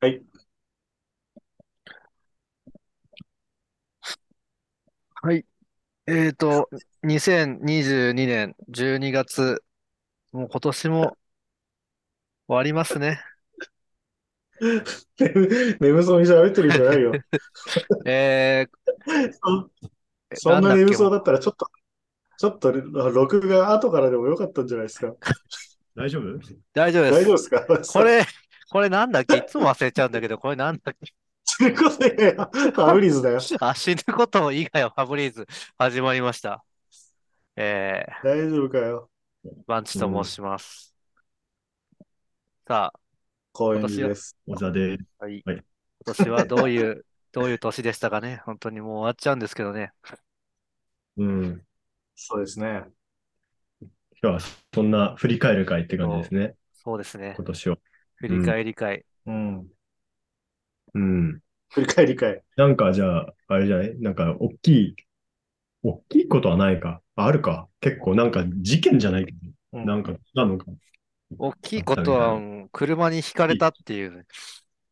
はい。はい。えーと、2022年12月、もう今年も終わりますね。眠眠そうに喋ってるんじゃないよ。えそー、そんな眠なんだっけもそうだったら、ちょっと、ちょっと、録画後からでもよかったんじゃないですか。大丈夫？う大丈夫です。大丈夫ですか？これ、これなんだっけ？いつも忘れちゃうんだけど、これなんだっけ？ということで、ファブリーズだよ。あ、死ぬこと以外はファブリーズ始まりました。え大丈夫かよ。ー、バンチと申します。さあ、高円寺です。小田で。はい。はい今年はどういう、どういう年でしたかね？本当にもう終わっちゃうんですけどね。うん。そうですね。今日はそんな振り返る会って感じですね。そうですね。今年を。振り返り会。うん。うん。振り返り会。なんかじゃあ、あれじゃない？なんか、大きい、大きいことはないか。ああるか。結構なんか事件じゃないけど、うんなんか、なのか。大きいことは、うん車にひかれたっていう。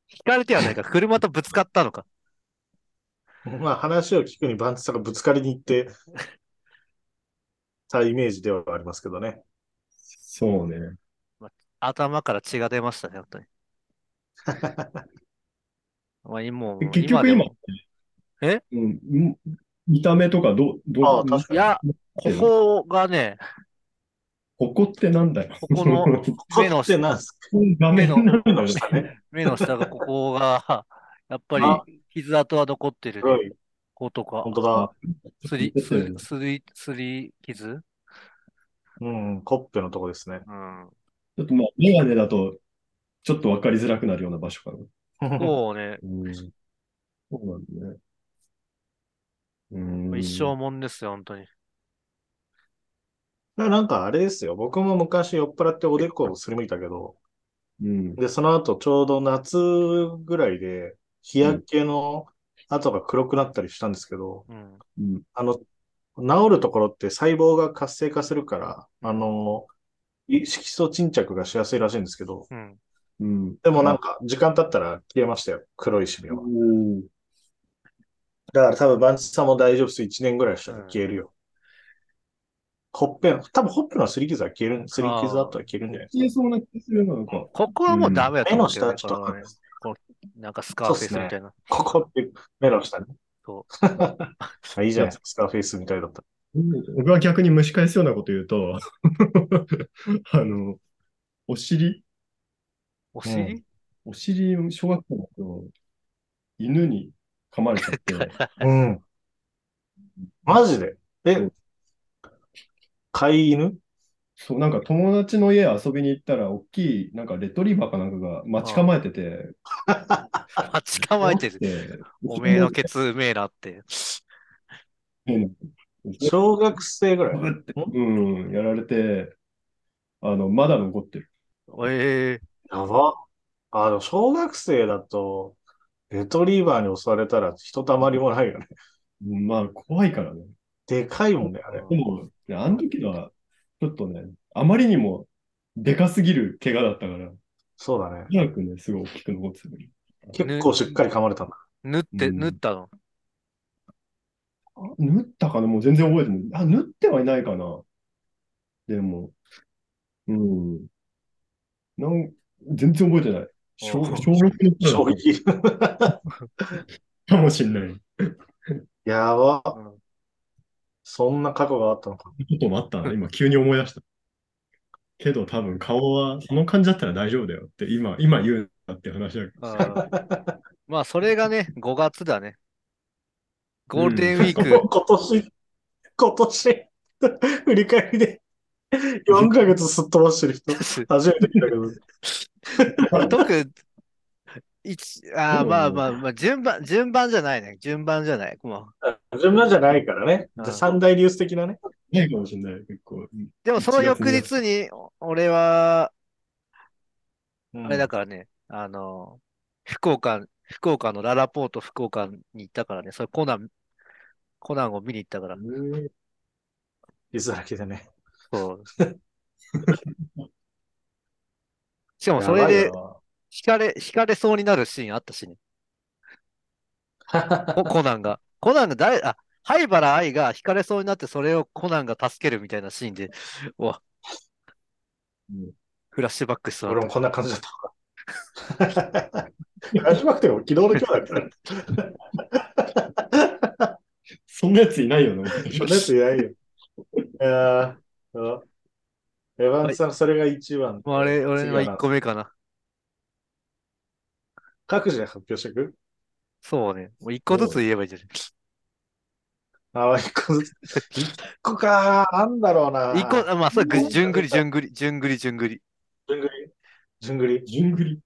ひかれてはないか、車とぶつかったのか。まあ話を聞くにバンチさんがぶつかりに行って たイメージではありますけどね。そうね。頭から血が出ましたね、本当に。まあ、う結局今え？うん、ん見た目とかどう、どう、いや、ここがね、ここってなんだよ。ここの 目の。下ね。目の下がここが、やっぱあり傷跡は残ってる黒い。子とか本、当だ。すり、すり、すり、すり傷？うん、コッペのとこですね。うん。ちょっとまあ、メガネだと、ちょっとわかりづらくなるような場所かな。そうね、うん。そうなんだね。うん。一生もんですよ、本当に。なんかあれですよ。僕も昔酔っ払っておでこをすりむいたけど、うん。で、その後ちょうど夏ぐらいで日焼けの跡が黒くなったりしたんですけど、うん。うん。あの、治るところって細胞が活性化するから、あの、い色素沈着がしやすいらしいんですけど、うん。うん。でもなんか時間経ったら消えましたよ。黒いシミは。うん。だから多分バンチさんも大丈夫です。1年ぐらいしたら消えるよ。ほっぺの、多分ほっぺのすり傷は消える、すり傷跡は消えるんじゃないですか。消えそうな気するな、なんか。ここはもうダメだと目の思うけどね、下はちょっとねなんかスカーフェイスみたいな。ここって目の下ね。そ あいいじゃないですか。スカーフェイスみたいだったら。僕は逆に蒸し返すようなこと言うと、あの、お尻、お尻、お尻、小学校の頃、犬に噛まれちゃって、うん。マジで？え？うん、飼い犬？そう、なんか友達の家遊びに行ったら、大きい、なんかレトリバーかなんかが待ち構えてて、待ち構えてる。でおめえのケツうめえなって。うん小学生ぐらい。うん、やられて、あの、まだ残ってる。ええやば。あの、小学生だと、レトリーバーに襲われたらひとたまりもないよね。うんまあ、怖いからね。でかいもんね、あれ。でも、ねあの時は、ちょっとね、あまりにもでかすぎる怪我だったから、そうだね。早くね、すごい大きく残ってたけ結構しっかり噛まれたんだ。縫って、うん縫ったの？ど。縫ったかな？もう全然覚えてない。あ、縫ってはいないかな。でも、うん。なん、全然覚えてない。小、うん小6の衝頃撃。かもしんない。やば。うんそんな過去があったのか。こともあったな。今急に思い出した。けど多分顔は、その感じだったら大丈夫だよって今、今言うなって話だけど。まあ、それがね、5月だね。ゴールデンウィーク、今年、今年、振り返りで4ヶ月すっ飛ばしてる人、初めて見たけど。特、一、あまあまあまあ、順番、順番じゃないね。順番じゃない。も順番じゃないからね。うんじゃあ三大流ス的なね。ないかもしれない、結構。うでもその翌日に、俺は、うんあれだからね、あの、福岡、福岡のララポート福岡に行ったからね、それコナン、コナンを見に行ったから、傷だらけでね。そう。しかもそれで惹かれ、惹かれそうになるシーンあったしね。コ コナンが。コナンが誰、あ、灰原愛が惹かれそうになってそれをコナンが助けるみたいなシーンで、うわ、うんフラッシュバックしそう俺もこんな感じだったわ。フラッシュバックでも昨日の今日だから。そんなやついないよね。そんなやついないよ。いやエヴァンさん、それが一番。まあ、あれ、俺は1次な個目かな。各自で発表していく？そうね。もう1個ずつ言えばいいじゃああ、一個ずつ。一個かー、なんだろうな。ん。一個、あまあ、それぐ、一個じゅんぐり、じゅんぐり、じゅんぐり、じゅんぐり。順繰り順繰り。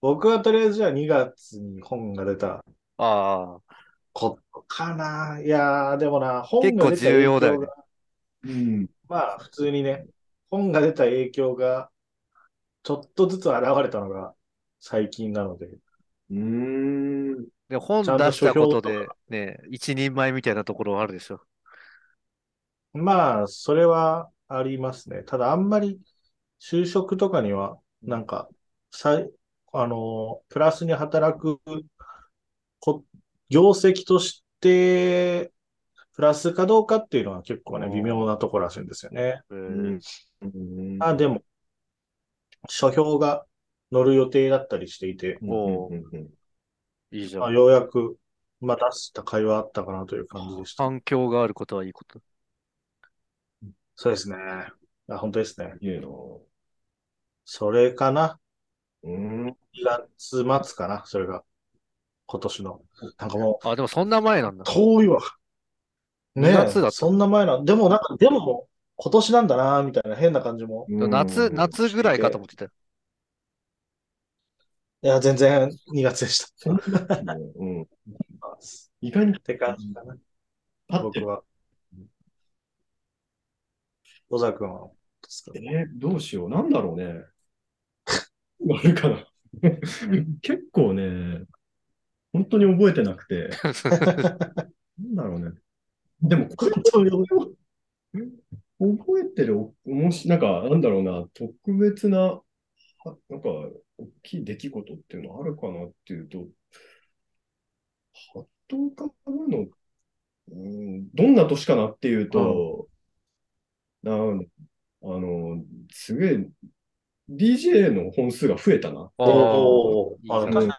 僕はとりあえずじゃあ2月に本が出たああ、ことかな。いやー、でもな、本結構が出た重要だよね影響がうん。まあ、普通にね、本が出た影響が、ちょっとずつ現れたのが最近なので、うーん。で、本ちゃんと出したことで書評と、ね、一人前みたいなところはあるでしょ。まあ、それはありますね。ただ、あんまり就職とかには、なんか、さい、あの、プラスに働くこ、業績として、プラスかどうかっていうのは結構ね、うん微妙なところらしいんですよね。えうんあ、でも、書評が乗る予定だったりしていて、おいいじゃん。ようやく、まあ、出した会話あったかなという感じでした。反響があることはいいこと。そうですね。あ、本当ですね。いいなそれかな。うん。2月末かな、それが。今年の。なんかもあ、でもそんな前なんう、だ。遠いわ。ね2月だそんな前な。でもなんか、でも、今年なんだな、みたいな変な感じも。夏、夏ぐらいかと思ってたよ。いや、全然2月でした。そんなうん。っ意外にて感じかな、僕は。小沢君はどうですか？えーどうしよう。なんだろうね。あるかな。結構ね、本当に覚えてなくて、なんだろうね。でも、これ覚えてる、おもし、なんか、なんだろうな、特別な、はなんか、大きい出来事っていうのあるかなっていうと、はっと浮かぶの、うん、どんな年かなっていうと、なんあの、すげえ、DJ の本数が増えたな。ああ確かに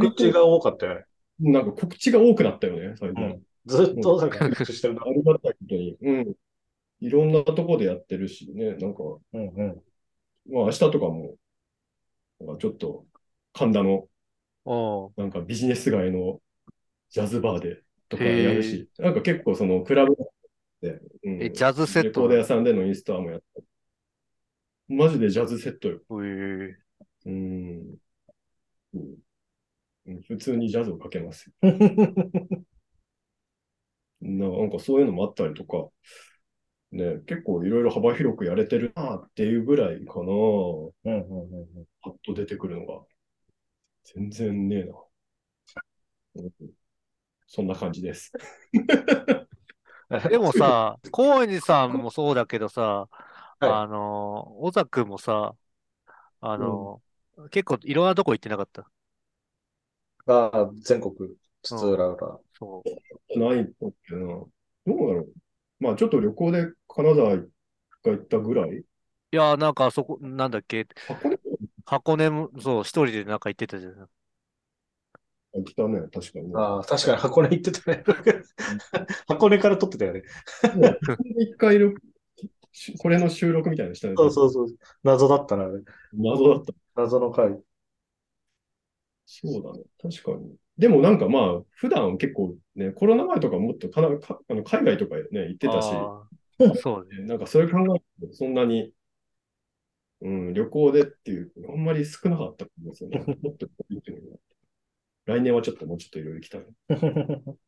告知が多かったよね。なんか告知が多くなったよね、最近。うん。ずっとなんか告知してるなあ。りがたいことに。うん。いろんなとこでやってるしね、なんか、うんうん。まあ明日とかも、なんかちょっと、神田の、おなんかビジネス街のジャズバーでとかやるし、なんか結構そのクラブで、うんえ、ジャズセットレコード屋さんでのインスタもやった。マジでジャズセットよ。えーうん。普通にジャズをかけますよ。な なんかそういうのもあったりとか、ね、結構いろいろ幅広くやれてるなっていうぐらいかな。うんうんうんうんパッと出てくるのが。全然ねえな。うんそんな感じです。でもさ、高円寺さんもそうだけどさ、はいあの、小沢くんもさ、あの、結構いろんなとこ行ってなかった？ああ、全国津々浦々。そう。ないんだっけな。どうだろう？まあちょっと旅行で金沢が行ったぐらい？いや、なんかあそこ、なんだっけ、箱根？箱根も、そう、一人でなんか行ってたじゃん。行ったね、確かにね。ああ、確かに箱根行ってたね。箱根から撮ってたよね。もう一回旅しこれの収録みたいなのしたね。そうそうそう。謎だったな、あれ。謎だった。謎の回。そうだね。確かに。でもなんかまあ、普段結構ね、コロナ前とかもっとかなかあの海外とかね、行ってたし、そうね。なんかそれ考えるとそんなに、うん、旅行でっていう、あんまり少なかったんですよね。もっと行ってみよう来年はちょっともうちょっといろいろ行きたい。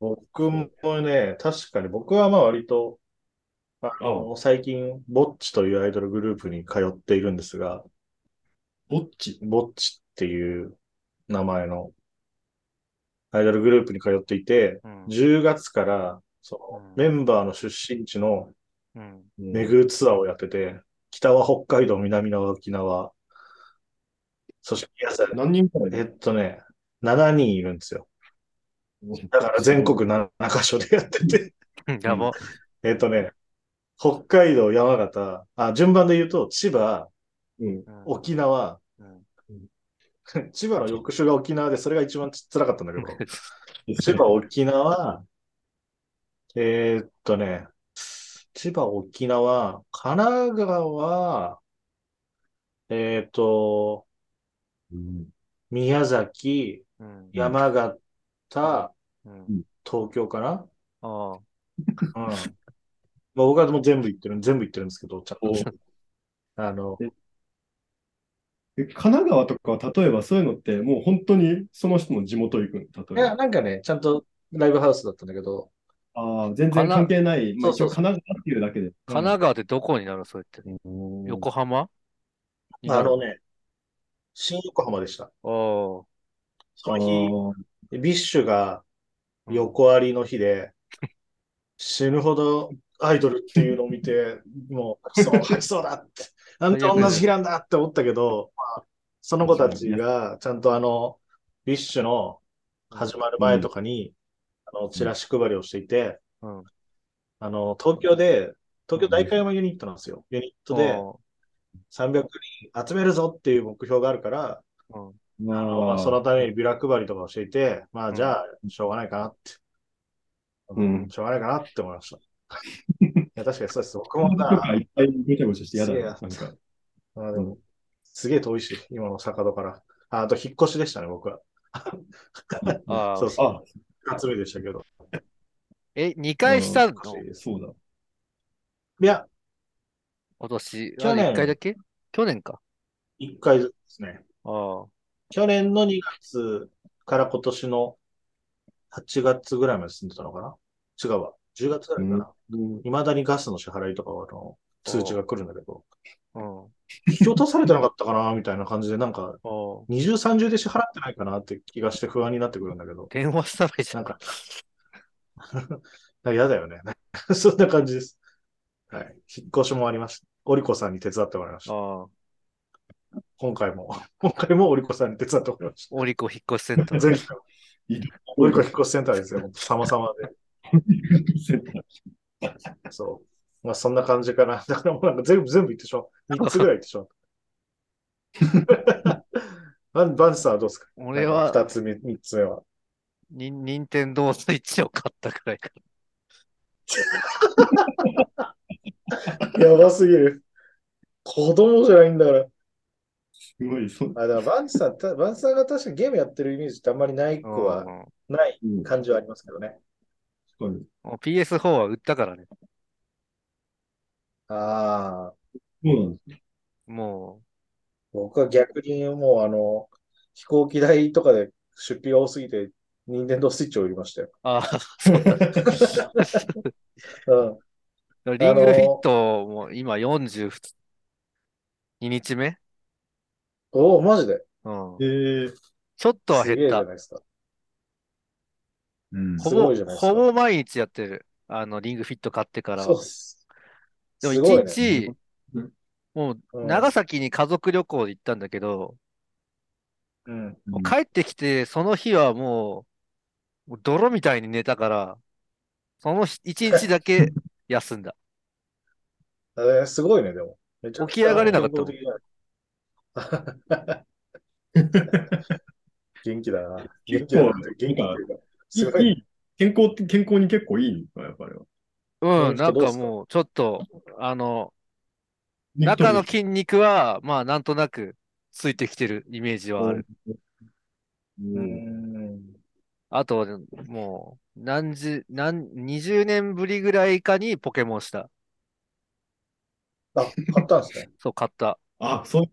僕もね、確かに僕はまあ割と、あの、最近、ボッチというアイドルグループに通っているんですが、ぼっち？ボッチっていう名前のアイドルグループに通っていて、うん。10月から、そのうんメンバーの出身地のうん。巡るツアーをやってて、北は北海道、南は沖縄、そして何人くらい？えっとね、7人いるんですよ。だから全国7カ所でやってて、やば。えっとね、北海道、山形、あ、順番で言うと、千葉、うん。沖縄、うん。千葉の翌週が沖縄で、それが一番つ辛かったんだけど、千葉、沖縄、えーっとね、千葉、沖縄、神奈川、えーっと、うん。宮崎、うん。山形、うん東京かなああ。うん。まあ、僕はもう全部行ってる、全部行ってるんですけど、ちゃんおと。あの、え神奈川とかは例えばそういうのってもう本当にその人の地元行くの？いや、例えば。なんかね、ちゃんとライブハウスだったんだけど、ああ、全然関係ない。まあ、一応神奈川っていうだけで。神奈川ってどこになる？のそれって。うん横浜？あのね、新横浜でした。おーその日、 BiSH が横ありの日で、死ぬほどアイドルっていうのを見て、もう、そう、吐きそうだって、なんで同じ日なんだって思ったけど、まあ、その子たちが、ちゃんとあの、 BiSH の始まる前とかに、あの、チラシ配りをしていて、うん。あの、東京で、東京大会山ユニットなんですよ。ユニットでお300人集めるぞっていう目標があるから、ーうんあのまあ、そのためにビラ配りとかをしていて、まあ、じゃあ、しょうがないかなって。うんしょうがないかなって思いました。いや、確かにそうです。僕もとな、かいっぱいごちゃごちゃして嫌だいやな。なんか。まあでもすげえ遠いし、今の坂戸から。ああと、引っ越しでしたね、僕は。ああ そうそう。あ、二つ目でしたけど。え、2回したの？そうだ。いや、今年。去年あ1回だけ？去年か。一回ずつですね。ああ。去年の2月から今年の8月ぐらいまで住んでたのかな？違うわ。10月ぐらいかな。うん未だにガスの支払いとかはあの通知が来るんだけど、うん。引き落とされてなかったかな？みたいな感じで、なんか、二重三重で支払ってないかなって気がして不安になってくるんだけど、電話したらいいじゃん。なんか、嫌だよね。そんな感じです。はい。引っ越しもありました。オリコさんに手伝ってもらいました。ああ。今回も、今回もオリコさんに手伝ってもらいましオリコ引っ越しセンタた。ー。前回オリコ引っ越しセンターですよ。本当様々で。そう。まあそんな感じかな。だからもうなんか全部、全部言ってしまう。三つぐらい言ってしまう。バンバンさんはどうですか？俺は二つ目、三つ目は。に、任天堂スイッチを買ったくらいかやばすぎる。子供じゃないんだから。すごい、そう。あ、だからバンチさん、たバンチさんが確かにゲームやってるイメージってあんまりないら。子はうんないうん感じはありますけどね。確かにもう PS4 は売ったからね。ああ、そうなんです。も僕は逆にもうあの、飛行機代とかで出費が多すぎて、任天堂スイッチを売りましたよ。う、ああ、そうだ。うん。リングフィットも今42日目おお、マジで？うん。ええちょっとは減った。ほぼ、すごいじゃないですかほぼ毎日やってる。あの、リングフィット買ってからは。そうっす。でもすごい一ね。日、もううん長崎に家族旅行で行ったんだけど、うん。もう帰ってきて、その日はもう、もう泥みたいに寝たから、その日一日だけ 休んだ。えーすごいね、でも。起き上がれなかった 元気だな。元気だな。元気っていうか。すごい。いい健康って、健康に結構いいのか、やっぱりは。うん、なんかかもう、ちょっと、あの、中の筋肉は、まあ、なんとなくついてきてるイメージはある。ううんん。あと、もう、何十、何、20年ぶりぐらいかにポケモンした。あ、買ったんですね。そう、買った。あ、そう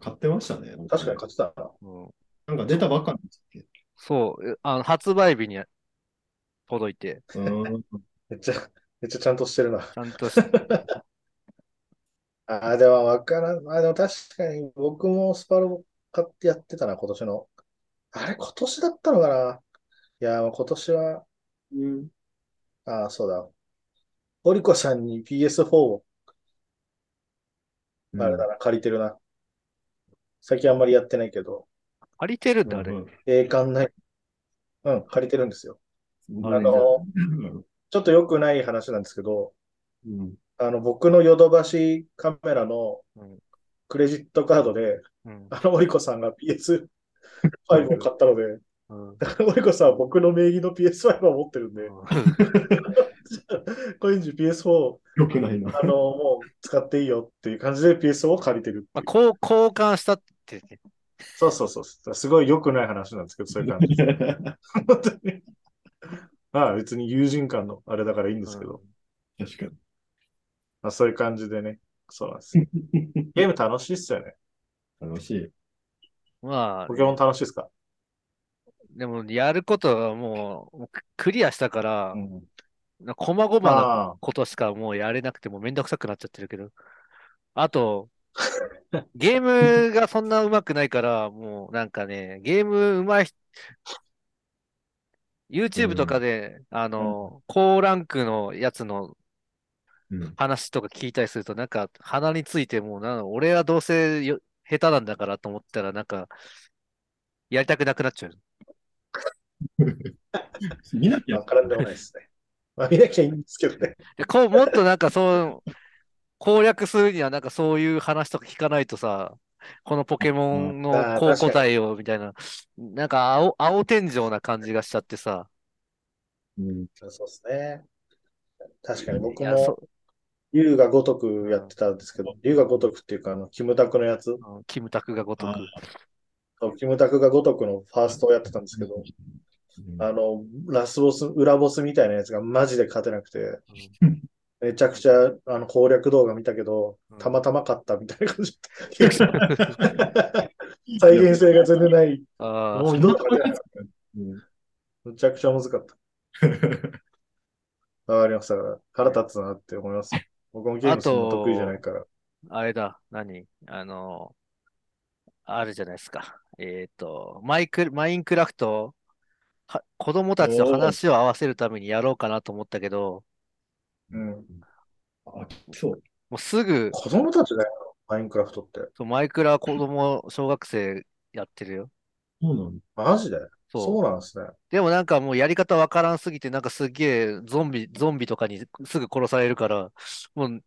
買ってましたね。確かに買ってたな。うん、なんか出たばっかりですっけそう、えあの、発売日に届いて、うん。めっちゃ、めっちゃちゃんとしてるな。ちゃんとし、ああ、でもわからん。あ、でも確かに僕もスパロ買ってやってたな、今年の。あれ、今年だったのかな？いや、もう今年は、うん。ああ、そうだ。オリコさんに PS4 をあれだな、借りてるな。最近あんまりやってないけど、借りてるんだ、あれ？うん栄冠ない。うん、借りてるんですよ。うんあの、ちょっと良くない話なんですけど、うんあの、僕のヨドバシカメラのうんクレジットカードで、うんあの、オリコさんが PS5 を買ったので、うんだからオリコさんは僕の名義の PS5 を持ってるんで、コインジ PS4、よくないな。あの、もう使っていいよっていう感じで PS4 を借りてるまあ。こう交換したってね。そうそうそう。すごい良くない話なんですけど、そういう感じです。本当に。まあ別に友人間のあれだからいいんですけど、確かに。まあそういう感じでね。そうなんですよ。ゲーム楽しいっすよね。楽しい。まあポ、ケモン楽しいですか？でも、やることはもう、ククリアしたから、ん。なこまごまなことしかもうやれなくてもめんどくさくなっちゃってるけど。あと、ゲームがそんな上手くないから、もうなんかね、ゲーム上手い人、YouTube とかで、あの、高ランクのやつのうん。話とか聞いたりすると、なんか鼻についてもうな、俺はどうせよ下手なんだからと思ったら、なんか、やりたくなくなっちゃう。見なきゃわからんでもないですね。まあ見なきゃいいんですけどね。でこう、もっとなんかそう、攻略するにはなんかそういう話とか聞かないとさ、このポケモンのこう答えよみたいな、なんか青、青天井な感じがしちゃってさ、うん。そうですね。確かに僕も、龍が如くやってたんですけど、龍が如くっていうか、あの、キムタクのやつ、うんキムタクがごとく。キムタクが如くのファーストをやってたんですけど、あの、ラスボス、裏ボスみたいなやつがマジで勝てなくて、めちゃくちゃあの攻略動画見たけどうん、たまたま勝ったみたいな感じ。再現性が全然ない。あもう二度と勝てない。うんむちゃくちゃ難かった。わかりました腹立つなって思います。僕もゲーム得意じゃないから。あ、あれだ、何？あの、あるじゃないですか。えっと、マイク、マインクラフト、は子供たちと話を合わせるためにやろうかなと思ったけど、うん。あ、そう。もうすぐ、子供たちだよ、マインクラフトって。そうマイクラ子供、小学生やってるよ。そうなんだ。マジで？そうそうなんですね。でもなんかもうやり方わからんすぎて、なんかすっげえゾンビ、ゾンビとかにすぐ殺されるから、もう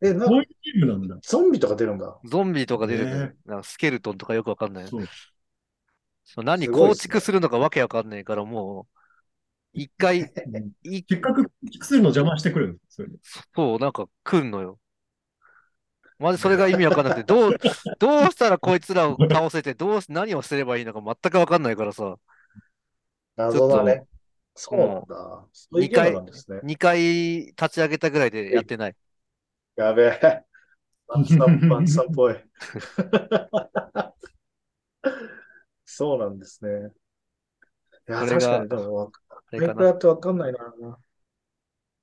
え、なこういうゲームなんだ。ゾンビとか出るんだ。ゾンビとか出るんだよねなんかスケルトンとかよくわかんない。そう。そう何構築するのかわけわかんないから、もう、一回、いせっかくするの邪魔してくるんですよ。そう、なんか来んのよ。まずそれが意味わかんなくて、どう、どうしたらこいつらを倒せて、どうし、何をすればいいのか全くわかんないからさ、謎だね。そうなんだ。そういうゲームなんですね。2回立ち上げたぐらいでやってない。やべえ。バンさん、バンさんっぽい。そうなんですね。いや、それが確かに、でもわ、あれかな。マイクラってわかんないな。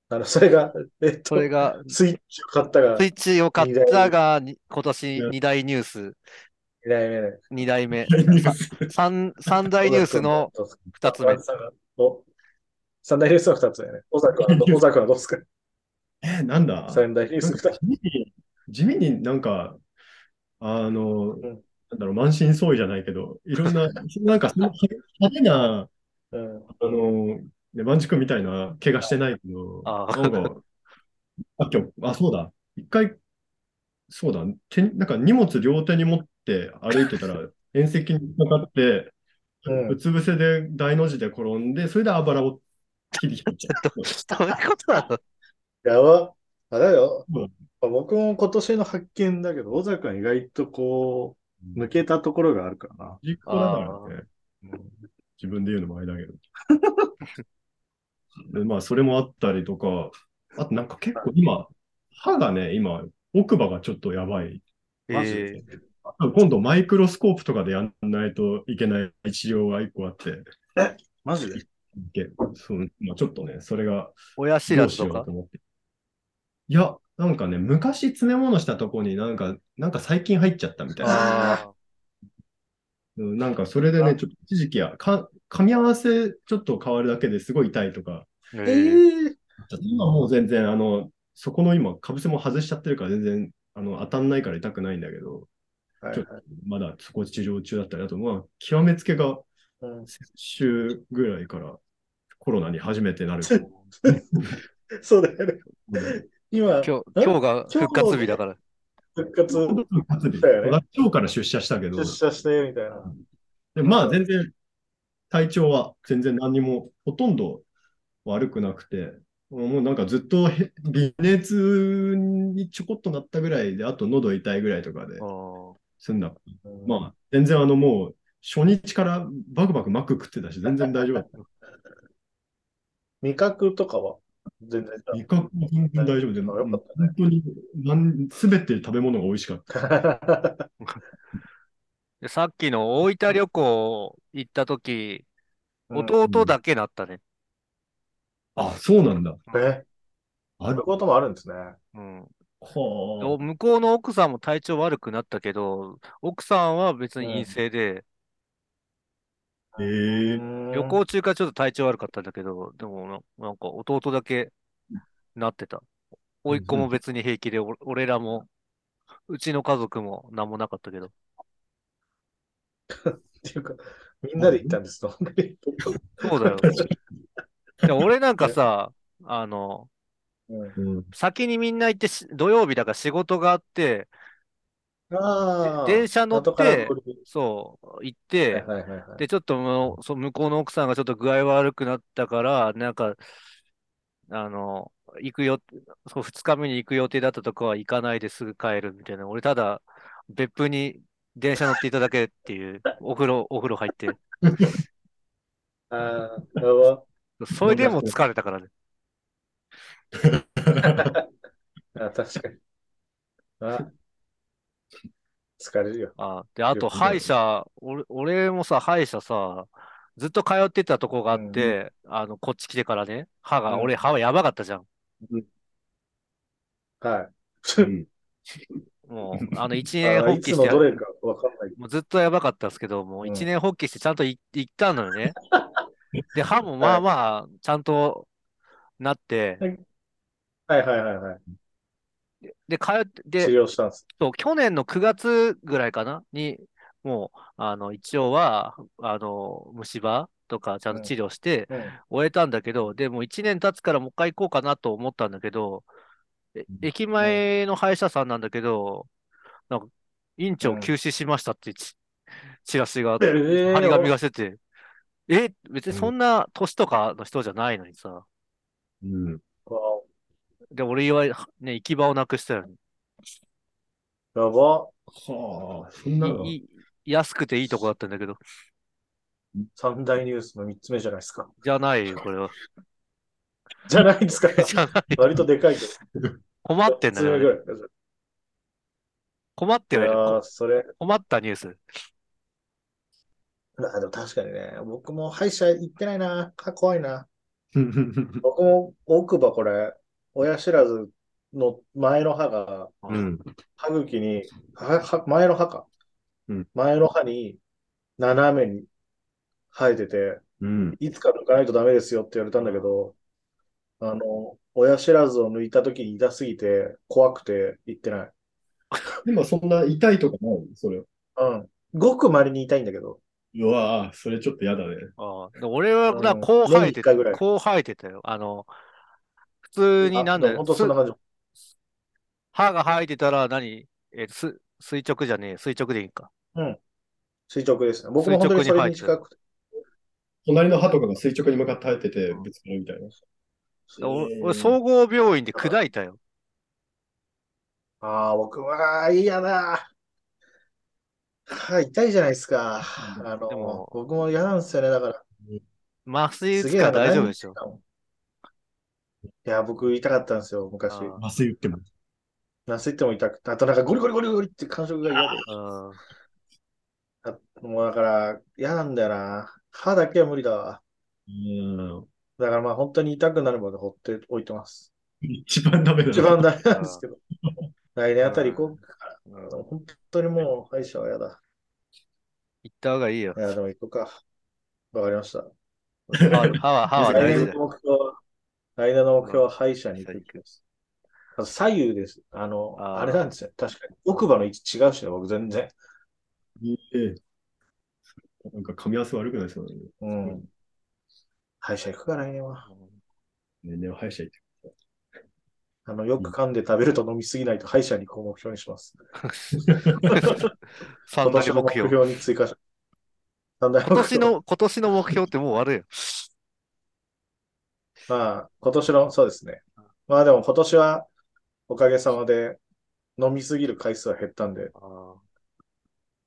あの、それが、えっと、それが、スイッチを買ったがスイッチを買ったが、に今年うん2大ニュース、2代目ね。2代目、3、三大ニュースの2つ目。お三大ニュースの2つ目ね。小坂はど、小坂はどう ですか？え、なんだ？三大ニュース2つ地味に、地味になんか、あの、んなんだろう、満身創痍じゃないけど、いろんな、なんか派手な、目。うん。あの、ね、万軸みたいな怪我してないけど、ああなんか、あ、今日、あ、そうだ、一回、そうだ、手になんか荷物両手に持って歩いてたら、縁石にかかって、うんうつ伏せで大の字で転んで、それであばらを切り切っちゃった。どういうことなの？やば。あれだようん。僕も今年の発見だけど、小坂は意外とこう、抜けたところがあるからな。実行だからね。うん自分で言うのもあれだけど。でまあ、それもあったりとか、あとなんか結構今、歯がね、今、奥歯がちょっとやばい。マジ今度マイクロスコープとかでやんないといけない治療が一個あって、マジで？でそうまあ、ちょっとね、それが親知らずとか？いや、なんかね、昔詰め物したとこになんか、なんか最近入っちゃったみたいな。あうんなんかそれでね、ちょっと一時期は、か、噛み合わせちょっと変わるだけですごい痛いとか、えー今もう全然、あの、そこの今、かぶせも外しちゃってるから全然あの、当たんないから痛くないんだけど、ちょっとはいはい。まだそこ治療中だったり、あと、まあ、極めつけがうん先週ぐらいからコロナに初めてなる。そうだよね。うん今、今日、今日が復活日だから。復活。初日。だよね今日から出社したけど。出、社してみたいな。でまあ全然体調は全然何にもほとんど悪くなくて、もうなんかずっとへ微熱にちょこっとなったぐらいで、あと喉痛いぐらいとかでうん済んだ。うん。まあ全然あのもう初日からバクバクマック食ってたし、全然大丈夫だった。味覚とかは？全然味覚も全然大丈夫で、あよか本ったね当になん全て食べ物が美味しかった。でさっきの大分旅行行った時、うん弟だけなったね。あ、そうなんだ。え、あることもあるんですね。うん。向こうの奥さんも体調悪くなったけど、奥さんは別に陰性で、あ。ええ旅行中からちょっと体調悪かったんだけど、でもななんか弟だけなってた。甥っ子も別に平気で、お俺らも、うちの家族も何もなかったけど。っていうか、みんなで行ったんですと。そうだよ。で俺なんかさ、あの、うんうん。先にみんな行ってし、土曜日だから仕事があって、あ電車乗って後から来るそう、行っはてい、はいはいはい。で、ちょっともう、そう向こうの奥さんがちょっと具合悪くなったから、なんか、あの、行くよ、そう、二日目に行く予定だったとこは行かないですぐ帰るみたいな。俺、ただ、別府に電車乗っていただけっていう、お風呂、お風呂入って。ああ、やば。それでも疲れたからね。あ確かに。あ疲れるよ。あで、あと、歯医者、俺、俺もさ、歯医者さ、ずっと通ってたとこがあって、あの、こっち来てからね、歯が、うん俺、歯はやばかったじゃん。はい。うん もう、あの、一あ年いつの発起して、どれかわかんない。もうずっとやばかったんですけど、もううん一年発起してちゃんとい行ったのよね。で、歯もまあまあ、ちゃんとなって、はいはいはいはい。で、通って、治で、療したんです。そう去年の9月ぐらいかな？に、もう、あの、一応は、あの、虫歯とかちゃんと治療してうん。終えたんだけど、でも1年経つからもう一回行こうかなと思ったんだけど、え駅前の歯医者さんなんだけど、なんか、院長うん休止しましたってちチラシがえー張り紙がしてて、え、別にそんな年とかの人じゃないのにさ。うん。わで、俺はね、行き場をなくしたよね。やば。はあ、そんなの。いい安くていいとこだったんだけど、三大ニュースの三つ目じゃないですか。じゃないよ、これは。じゃないですか。じゃない。割とでかいけど。困ってんだよ、ね。困ってる。ーそれ、困ったニュース。あでも確かにね、僕も歯医者行ってないな。か怖いな。僕も奥歯これ、親知らずの前の歯が、うん。歯茎に、はは前の歯か。うん前の歯に斜めに生えてて、うん。いつか抜かないとダメですよって言われたんだけど、あの、親知らずを抜いた時に痛すぎて、怖くて行ってない。今そんな痛いとかない？それ。うん。ごく稀に痛いんだけど。うわぁ、それちょっと嫌だね。ああで俺は、こう生えて年に一回ぐらいこう生えてたよ。あの、普通になんだよ。本当そんな感じ。歯が生えてたら何、えーす垂直じゃねえ、垂直でいいんか。垂直ですね。僕も本当にそれに近くて。隣の歯とかが垂直に向かって生えてて、ぶつかるみたいな。俺、俺総合病院で砕いたよ。ああ、僕は嫌だ。歯痛いじゃないですか。あのでも、僕も嫌なんですよね。だから。麻酔打つから大丈夫でしょ。何いや、僕痛かったんですよ、昔。あー麻酔打っても。なすいっても痛くて。あとなんかゴリゴリゴリゴリって感触が嫌で。うんあもうだから嫌なんだよな。歯だけは無理だわ。うん。だからまあ本当に痛くなるまで放っておいてます。一番ダメだな一番大事なんですけど。来年あたり行こうか。うん本当にもう歯医者は嫌だ。行った方がいいよい。や、でも行こうか。わかりました。歯は、歯は歯は来大事だよ。年の目標は、来年の目標は歯医者に行くです。左右です。あの、あーあれなんですよ。確かに。奥歯の位置違うしね、僕全然。ええなんか噛み合わせ悪くないですよね。うん。歯医者行くからねは。年齢は歯医者行って。あの、よく噛んで食べると飲みすぎないと歯医者にこう目標にします。今年の目目標。標に追加し、今年の、今年の目標ってもうあるよ。まあ、今年の、そうですね。まあでも今年は、おかげさまで、飲みすぎる回数は減ったんで、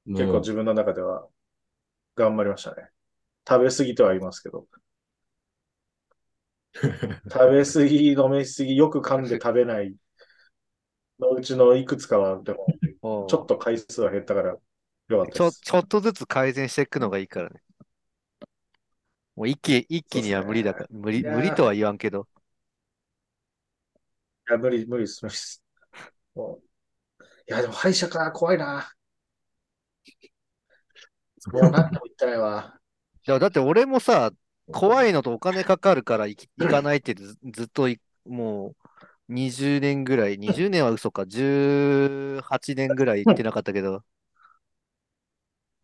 結構自分の中では、頑張りましたね。食べ過ぎてはいますけど。食べ過ぎ、飲み過ぎ、よく噛んで食べないのうちのいくつかは、でも、うんちょっと回数は減ったから、よかったちょ、です。ちょっとずつ改善していくのがいいからね。もう一気、一気には無理だから、無理、無理とは言わんけど。いや、無理、無理です、無理です。もういや、でも歯医者か、怖いな。もう何でも言ってないわ。いや、だって俺もさ、怖いのとお金かかるから行かないってずずっといもう20年ぐらい、20年は嘘か、18年ぐらい行ってなかったけど、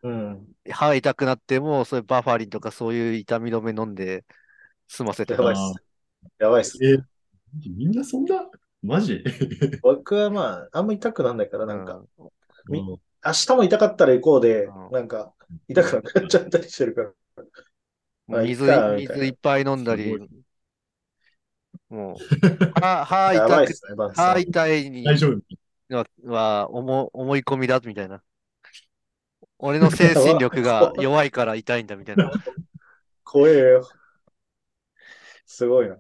うん。歯痛くなっても、そういうバファリンとかそういう痛み止め飲んで済ませてたやばいっす。やばいっす。えみんなそんなマジ？僕はまあ、あんま痛くなんないから、なんか、うん明日も痛かったら行こうでうん、なんか、痛くなっちゃったりしてるから。まあいいかみたいな水いっぱい飲んだすりもう、歯、歯痛く、っすね、バンさ歯ん。痛いに大丈夫？は、は思思い込みだみたいな。俺の精神力が 弱いから痛いんだみたいな。怖えよ。すごいな。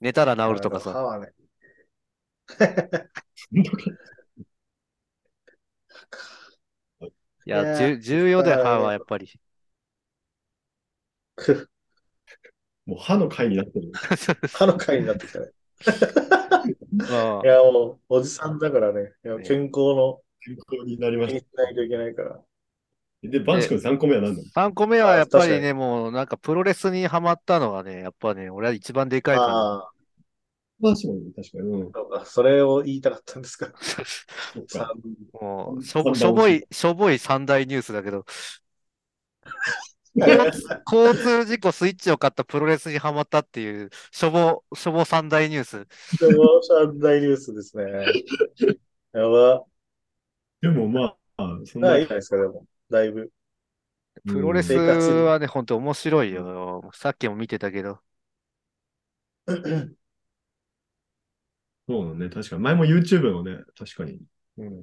寝たら治るとかさ。歯はね。いや、じゅ重要だよ、歯はやっぱり。もう歯の回になってる。歯の回になってきたね。うんいや、もう、おじさんだからね健康の健康になりまししないといけないから。た。で、バンチ君3個目は何だ？3個目はやっぱりあね、もうなんかプロレスにハマったのがね、やっぱね、俺は一番でかいかああ、バンチ君確かに。うん。そうかそれを言いたかったんですか。そっさか。な。もう、しょ三段しょぼい、しょぼい三大ニュースだけど、交通事故スイッチを買ったプロレスにハマったっていう、しょぼ、しょぼ三大ニュース。でも、三大ニュースですね。やば。でもまあ、そんなまあ、いいじゃないですか、でも。だいぶ。プロレスはね、本当面白いよ。さっきも見てたけど。そうだね。確かに。前も YouTube のね、確かに。うん。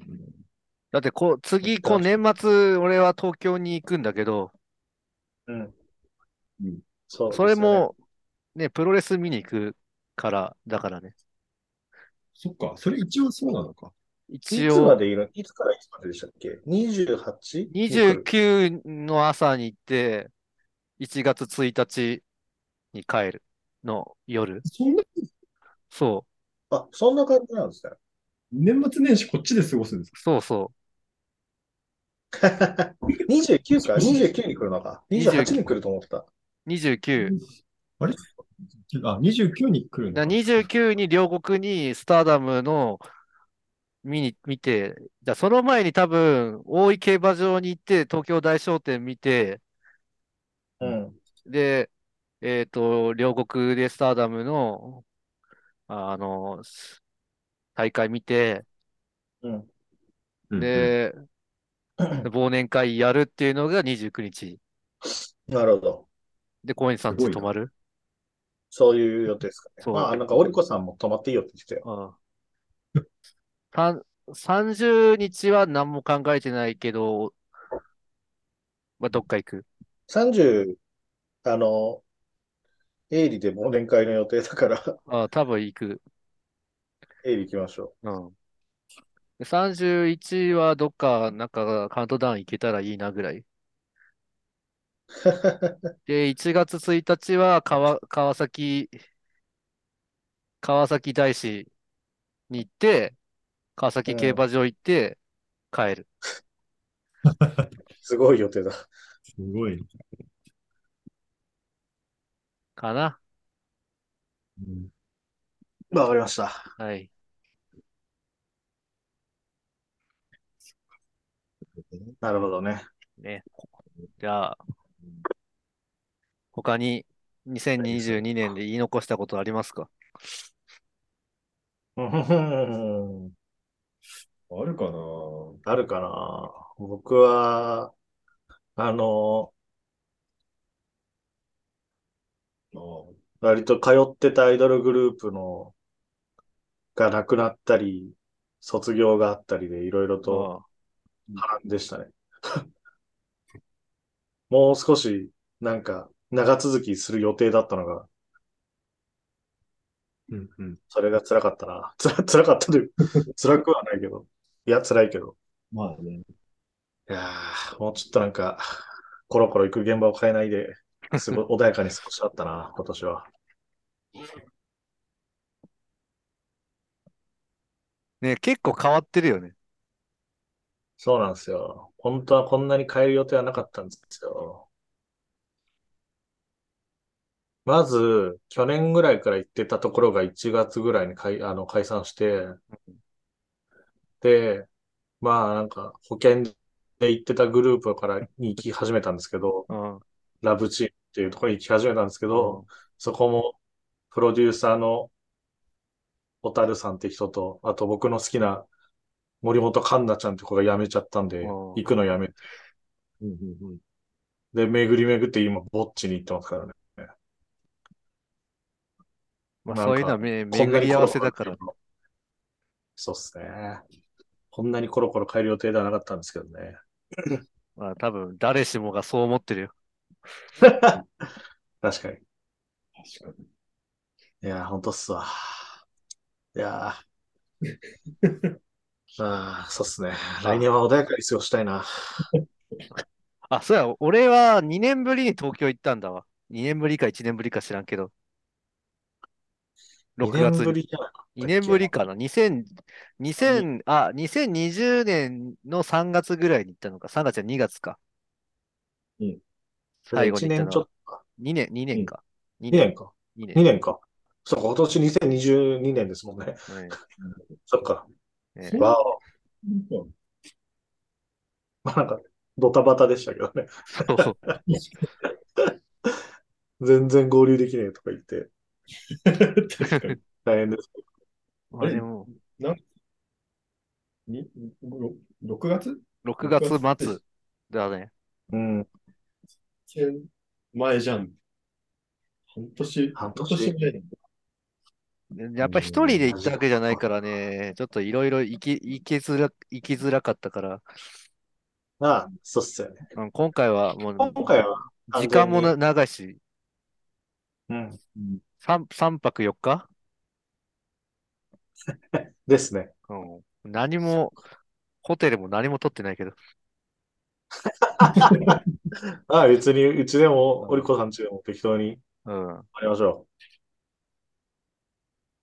だってこう、次、こう年末、俺は東京に行くんだけど、うんうん。そうですそれも、ね、プロレス見に行くから、だからね。そっか。それ一応そうなのか。い一応、つまでいる？いつからいつまででしたっけ ?28? 29の朝に行って、1月1日に帰るの夜。そんな、そあ、そんな感じなんですね。年末年始こっちで過ごすんですう、そうそ29 か ?29 に来るのか？28に来ると思った。う。29。あれ？あ、29に来るのだか。29に両国にスターダムの見に、見て、じゃあその前に多分、大井競馬場に行って、東京大商店見て、うん。で、えっと、両国でスターダムの、あの、大会見て、うん。うんうん、で、忘年会やるっていうのが29日。なるほど。で、高円寺さんち泊まる？そういう予定ですかね。そうまあ、なんか、オリコさんも泊まっていいよって言ってたよ。うん。さん30日は何も考えてないけど、まあ、どっか行く？30、あの、営利で忘年会の予定だから、あ多分行く。営利行きましょうん。で31はどっか、なんかカウントダウン行けたらいいなぐらい。う。で、1月1日は川、川崎、川崎大師に行って、川崎競馬場行って帰る。すごい予定だ。すごい。かな。うんわかりました。はい。なるほどね。ね。じゃあ、他に2022年で言い残したことありますか？あるかなあるかな僕は、あの、あ割と通ってたアイドルグループの、がなくなったり、卒業があったりでいろいろとあ波乱でしたね。もう少し、なんか、長続きする予定だったのが、うんうん。それが辛かったな。つら、辛かったという、辛くはないけど。いや、辛いけど。まあね。いやー、もうちょっとなんか、コロコロ行く現場を変えないで、すごい穏やかに過ごしだったな、今年は。ね、結構変わってるよね。そうなんですよ。本当はこんなに変える予定はなかったんですよ。まず、去年ぐらいから行ってたところが1月ぐらいに解、あの解散して、で、まあなんか保険で行ってたグループからに行き始めたんですけど、うん。ラブチームっていうところに行き始めたんですけど、うんそこもプロデューサーの小樽さんって人と、あと僕の好きな森本環奈ちゃんって子が辞めちゃったんで、うん行くのやめて、うんうんうん。で、巡り巡って今、ぼっちに行ってますからね。まあそういうのはめ巡り合わせだから。そうっすね。こんなにコロコロ変える予定ではなかったんですけどね。まあ多分誰しもがそう思ってるよ。確かに。確かに。いやー、ほんとっすわ。いやー。あ あ、そうっすね。来年は穏やかに過ごしたいな。あ、そうや、俺は2年ぶりに東京行ったんだわ。2年ぶりか1年ぶりか知らんけど。6 2年月に。ぶりじゃなかったっけ2年ぶりかな ?2000、2000、あ、2020年の3月ぐらいに行ったのか。3月や2月か。うん最後に1年行ったのは。ちょっとか。2年、2年か。2 2年か。2 2年。年か。そうか、今年2022年ですもんね。はい そっか。ねわお。まあなんか、ドタバタでしたけどね。そう 全然合流できねえとか言って、確かに。大変です。まあでも、にろ6月6月末だね。うん。前じゃん。半年、半年前だやっぱ一人で行ったわけじゃないからね、ちょっといろいろ行き、行きづら、行きづらかったから、まあ、そうっすよね。うん今回はもう、今回は、時間もな長いし、うん。3、三泊4日？ですね。うん。何も、ホテルも何も取ってないけど。あ あ、別に、うちでも、おりこさんちでも適当にうん。やりましょ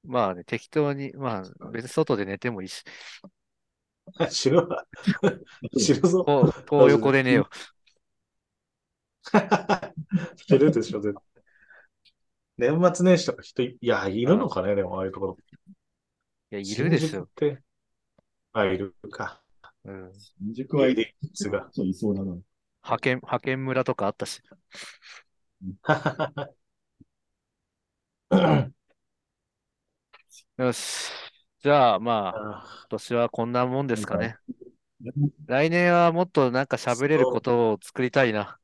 まあね、適当に、まあ、別に外で寝てもいいし、う。死ぬわ。死ぬぞ。こう、遠横で寝よ死ぬでしょ、絶対。年末年始とか人い、いや、いるのかね、でも、ああいうところ。う。いや、いるでしょ。新宿って。あ、いるか。うん。新宿はいいですが。そういそうだな。派遣、派遣村とかあったし。よし。じゃあ、まあ、今年はこんなもんですかね。来年はもっとなんか喋れることを作りたいな。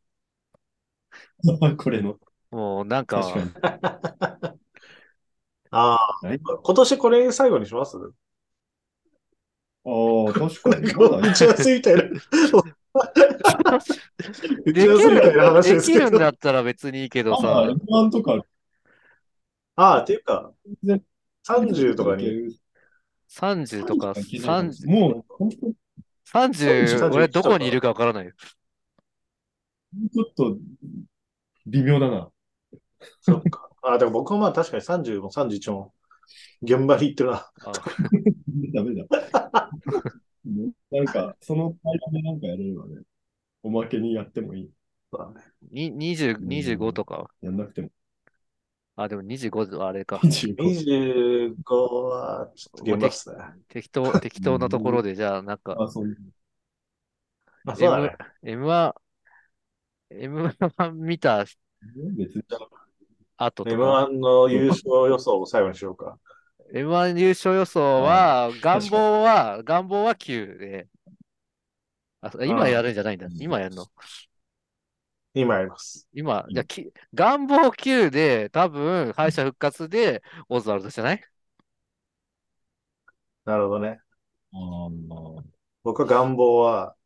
これの。もうなんか、確かに。ああ、はい今年これ最後にします？ああ、確かに。打ち合わせみたいな。打ち合わせみたいなる、話でですけど。きるんだったら別にいいけどああ、さ、F1 とか、ああ、っていうか全、30とかに、30とか、30、もう、本当30、30俺どこにいるかわからないよ。ちょっと、微妙だな。そっか。ああ、でも僕はまあ確かに30も31も現場に行ってるな。あダメだ。なんか、その間でなんかやれればね、おまけにやってもいい。そうだねに20、25とか。やんなくても。あ、でも25はあれか。25 25は、ちょっと現場っすね。適当、適当なところで、じゃあ、なんか、あ、そう。まあ、そうだね。M1、M1 見た別に。後とか、M1 の優勝予想を最後にしようか。M1 優勝予想は、願望は、願望は9で、あ、今やるんじゃないんだ。今やるの？今やります。今、じゃあき、願望9で、多分、敗者復活で、オズワルドじゃない？なるほどね。ああ。僕は願望は、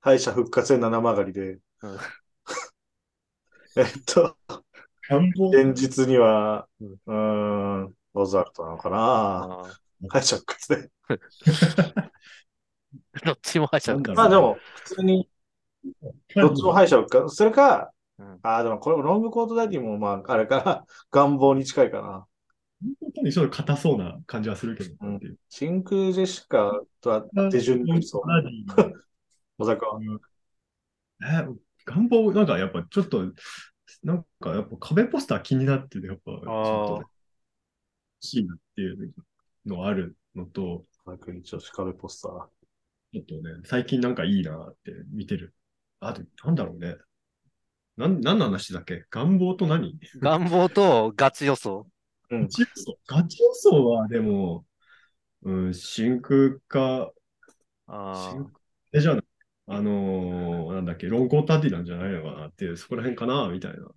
敗者復活で七曲がりで、うん えっと、現実には、うーん、オズワルドなのかなあ敗者復活で。ー どっちも敗者復活。まあでも、普通に、どっちも敗者復活。それか、うんああ、でもこれ、ロングコートダディも、まあ、あれかな、願望に近いかな。本当にちょっと硬そうな感じはするけど。うん真空ジェシカとは手順にそう。は。え、願望、なんかやっぱちょっと、なんかやっぱ壁ポスター気になってて、やっぱちょっとね、欲しいなっていうのがあるのと、逆に女子壁ポスター。ちょっとね、最近なんかいいなって見てる。あと、なんだろうね。なん、何の話だっけ？願望と何？願望とガチ予想。うんガ。チ予想？ガチ予想はでも、うん、真空か、あ真え、じゃあ、あのーなんだっけ、ロンコータディなんじゃないのかなっていう、そこら辺かなみたいな。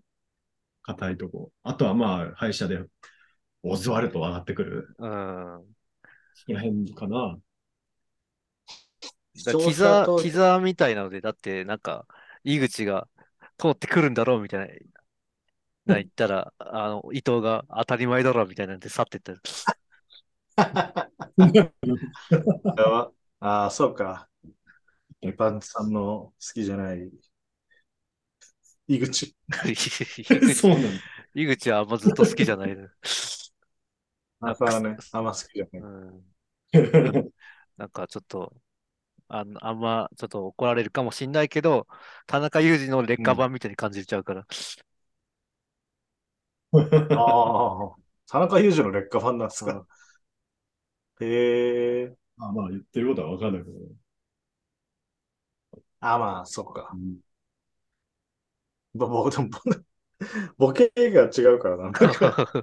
硬いとこ。あとはまあ、敗者で、オズワルド上がってくる。あ、うん。そこら辺かな。キザー、キザーみたいなので、だって、なんか、井口が通ってくるんだろうみたいな、な言ったら、あの、伊藤が当たり前だろうみたいなんで去ってった。やばああ、そうか。バンツさんの好きじゃない、井口。井そう口なんだ。井口はあんまずっと好きじゃないの。なかなかね、あんま好きじゃない。うん、なんかちょっと、あんあんまちょっと怒られるかもしんないけど、田中裕二の劣化版みたいに感じちゃうから。ああ、田中裕二の劣化ファンなんですか。へえ。あまあ、言ってることはわかんないけど。あまあ、そっかう。んぼ、ぼ、でボケが違うからな。なんか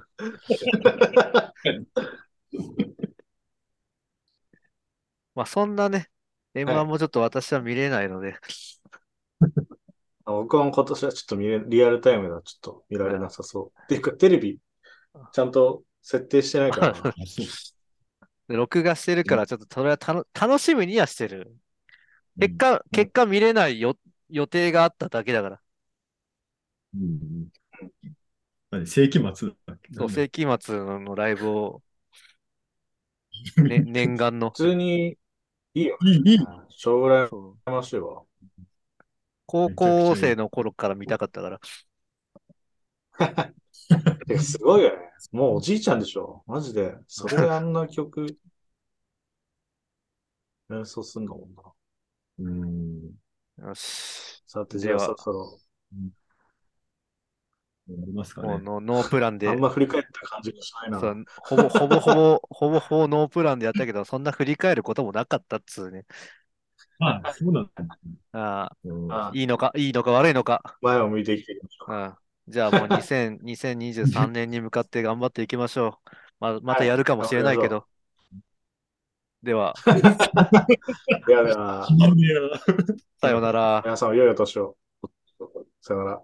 まあそんなね、M1 もちょっと私は見れないので、僕は今年はちょっと見れ、リアルタイムではちょっと見られなさそう。っていうか、テレビ、ちゃんと設定してないから録画してるから、ちょっとそれはたの楽しみにはしてる。結果、結果見れないよ予定があっただけだから。うんうん何世紀末だっけ？そう、世紀末のライブを、ね、念願の普。通に、いいよ。いい、いい。将来そうましいわ。高校生の頃から見たかったから。すごいよね。もうおじいちゃんでしょ。マジで。それであんな曲 演奏すんのもんな。うん。よし。さて、じゃあではそろそろ、ありますかね。もうノノープランで あん、ま振り返った感じがしないな。そうほぼほぼほぼ、ほぼほぼノープランでやったけど、そんな振り返ることもなかったっつうね。ああ、そうなんだ。あうんああ、いいのか、いいのか悪いのか。前を向いていきましょう。ああじゃあもう2000 2023年に向かって頑張っていきましょう。ままたやるかもしれないけど。では、ではでは、さようなら。皆さん、良いお年を。さよなら。